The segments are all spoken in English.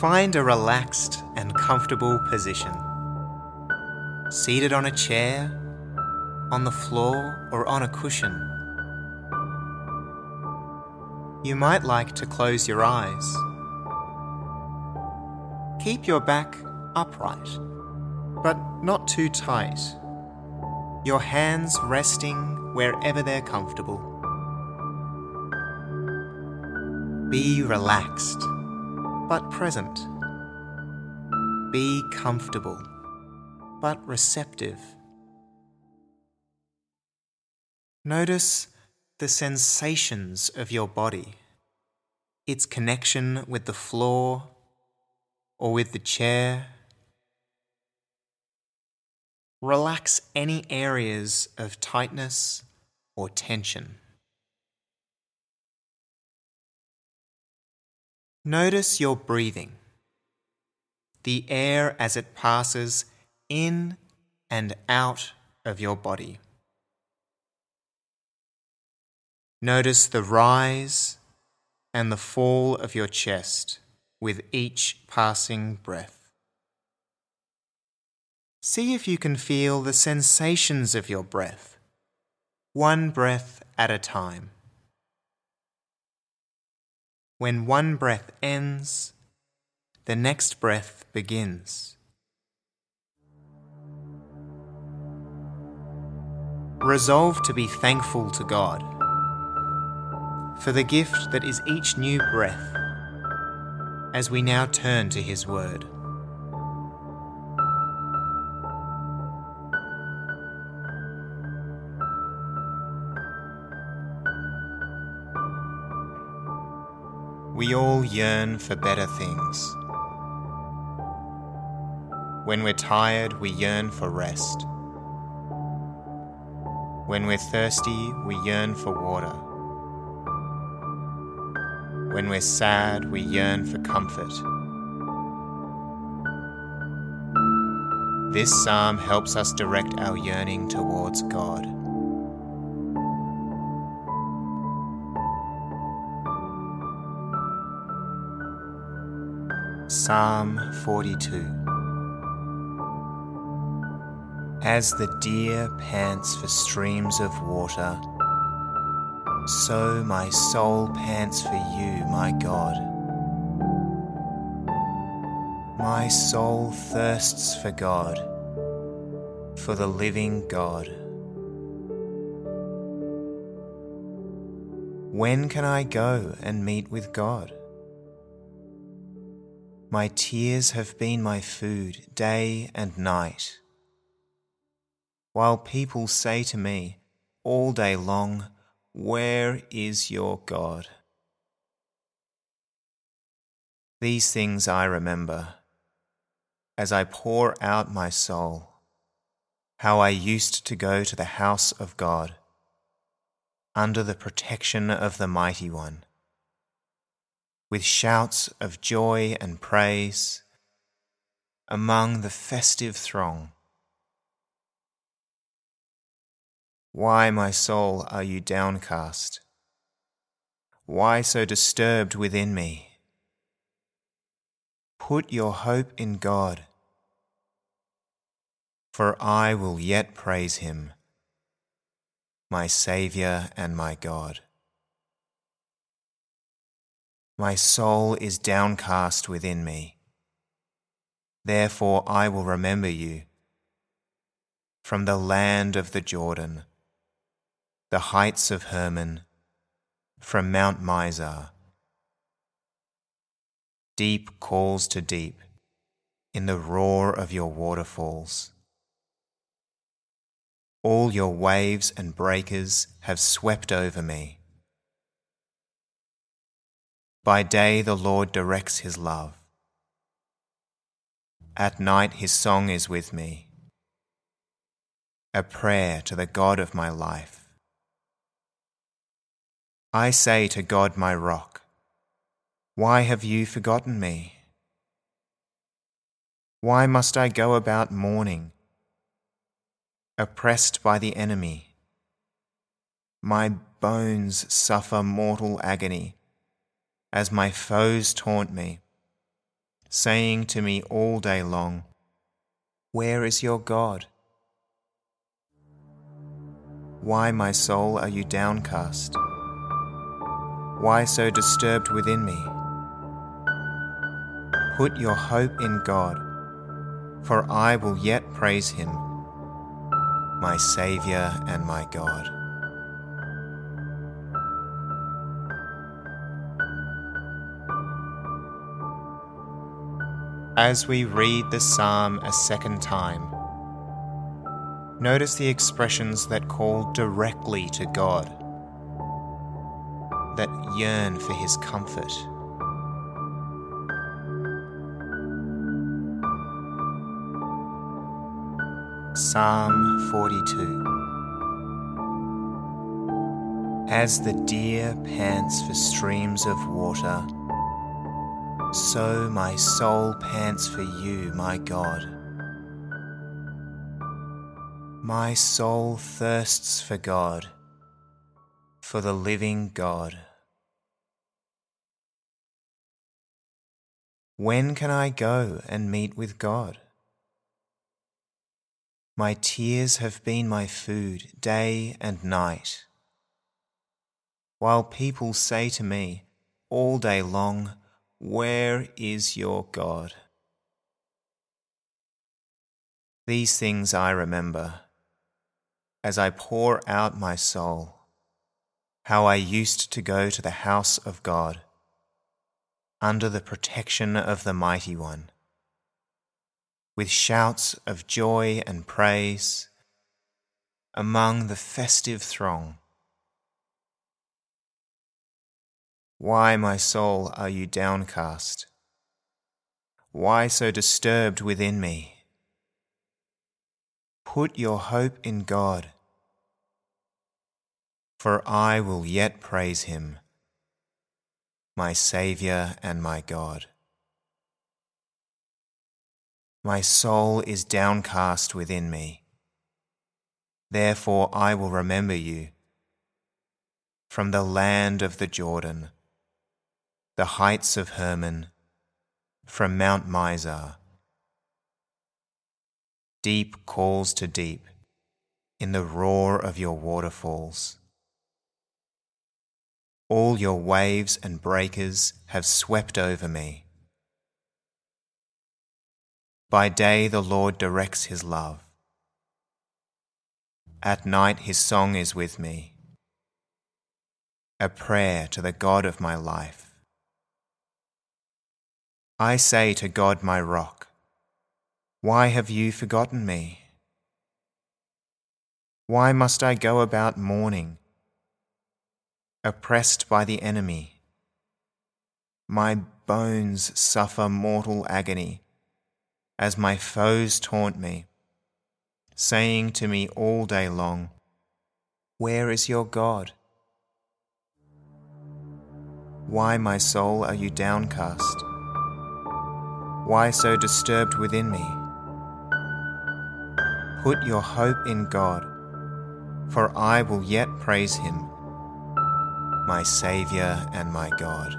Find a relaxed and comfortable position. Seated on a chair, on the floor, or on a cushion. You might like to close your eyes. Keep your back upright, but not too tight. Your hands resting wherever they're comfortable. Be relaxed but present. Be comfortable, but receptive. Notice the sensations of your body, its connection with the floor or with the chair. Relax any areas of tightness or tension. Notice your breathing, the air as it passes in and out of your body. Notice the rise and the fall of your chest with each passing breath. See if you can feel the sensations of your breath, one breath at a time. When one breath ends, the next breath begins. Resolve to be thankful to God for the gift that is each new breath as we now turn to His Word. We all yearn for better things. When we're tired, we yearn for rest. When we're thirsty, we yearn for water. When we're sad, we yearn for comfort. This psalm helps us direct our yearning towards God. Psalm 42 As the deer pants for streams of water, so my soul pants for you, my God. My soul thirsts for God, for the living God. When can I go and meet with God? My tears have been my food day and night. While people say to me all day long, Where is your God? These things I remember as I pour out my soul, how I used to go to the house of God under the protection of the Mighty One with shouts of joy and praise among the festive throng. Why, my soul, are you downcast? Why so disturbed within me? Put your hope in God, for I will yet praise him, my Saviour and my God. My soul is downcast within me. Therefore I will remember you from the land of the Jordan, the heights of Hermon, from Mount Mizar. Deep calls to deep in the roar of your waterfalls. All your waves and breakers have swept over me. By day the Lord directs his love. At night his song is with me, a prayer to the God of my life. I say to God my rock, Why have you forgotten me? Why must I go about mourning, oppressed by the enemy? My bones suffer mortal agony as my foes taunt me. saying to me all day long, Where is your God? Why, my soul, are you downcast? Why so disturbed within me? Put your hope in God, for I will yet praise him, my Saviour and my God. As we read the psalm a second time, notice the expressions that call directly to God, that yearn for His comfort. Psalm 42 As the deer pants for streams of water, so my soul pants for you, my God. My soul thirsts for God, for the living God. When can I go and meet with God? My tears have been my food day and night. While people say to me all day long, where is your God? These things I remember as I pour out my soul, how I used to go to the house of God under the protection of the Mighty One, with shouts of joy and praise among the festive throng. Why, my soul, are you downcast? Why so disturbed within me? Put your hope in God, for I will yet praise him, my Saviour and my God. My soul is downcast within me. Therefore I will remember you from the land of the Jordan the heights of Hermon, from Mount Mizar. Deep calls to deep in the roar of your waterfalls. All your waves and breakers have swept over me. By day the Lord directs his love. At night his song is with me, a prayer to the God of my life. I say to God, my rock, Why have you forgotten me? Why must I go about mourning, oppressed by the enemy? My bones suffer mortal agony as my foes taunt me, saying to me all day long, Where is your God? Why, my soul, are you downcast? Why so disturbed within me? Put your hope in God, for I will yet praise him, my Saviour and my God.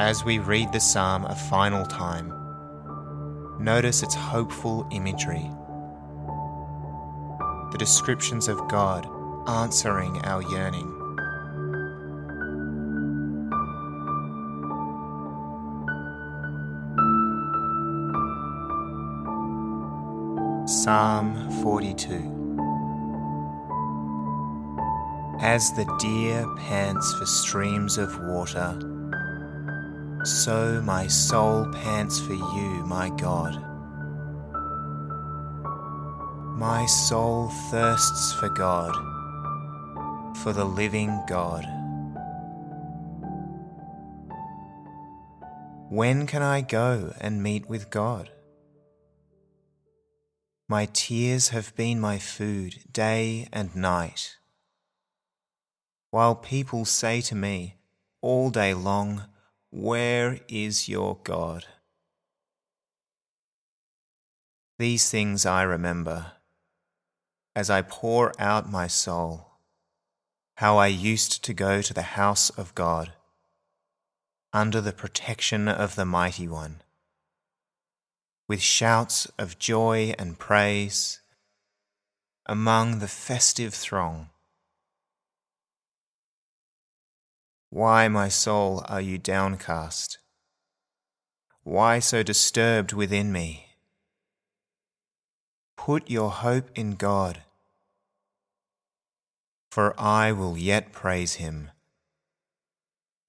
As we read the psalm a final time, notice its hopeful imagery the descriptions of God answering our yearning. Psalm 42 As the deer pants for streams of water, so my soul pants for you, my God. My soul thirsts for God, for the living God. When can I go and meet with God? My tears have been my food day and night. While people say to me all day long, Where is your God? These things I remember as I pour out my soul, how I used to go to the house of God under the protection of the Mighty One, with shouts of joy and praise among the festive throng. Why, my soul, are you downcast? Why so disturbed within me? Put your hope in God, for I will yet praise him,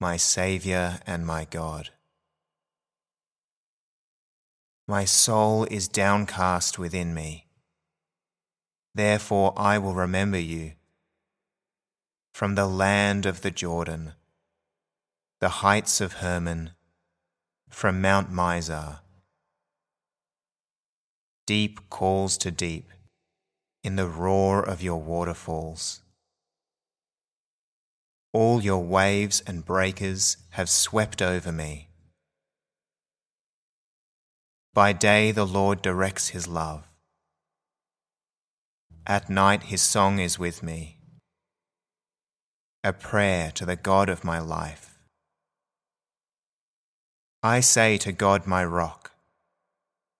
my Saviour and my God. My soul is downcast within me. Therefore I will remember you from the land of the Jordan the heights of Hermon, from Mount Mizar. Deep calls to deep in the roar of your waterfalls. All your waves and breakers have swept over me. By day the Lord directs his love. At night his song is with me, a prayer to the God of my life. I say to God, my rock,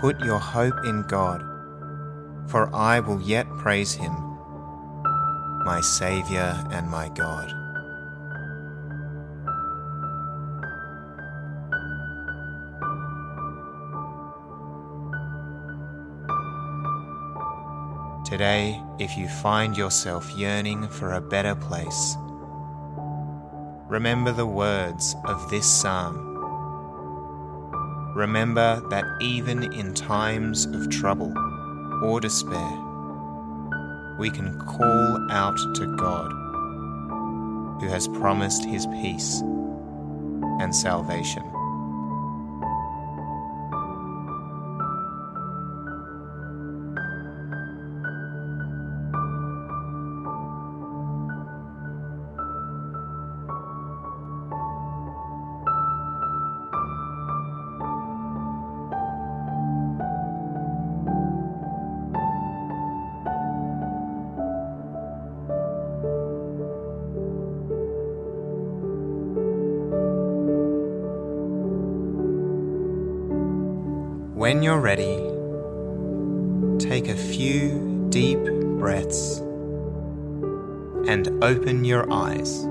Put your hope in God, for I will yet praise him, my Saviour and my God. Today, if you find yourself yearning for a better place, remember the words of this psalm. Remember that even in times of trouble or despair, we can call out to God, who has promised his peace and salvation. When you're ready, take a few deep breaths and open your eyes.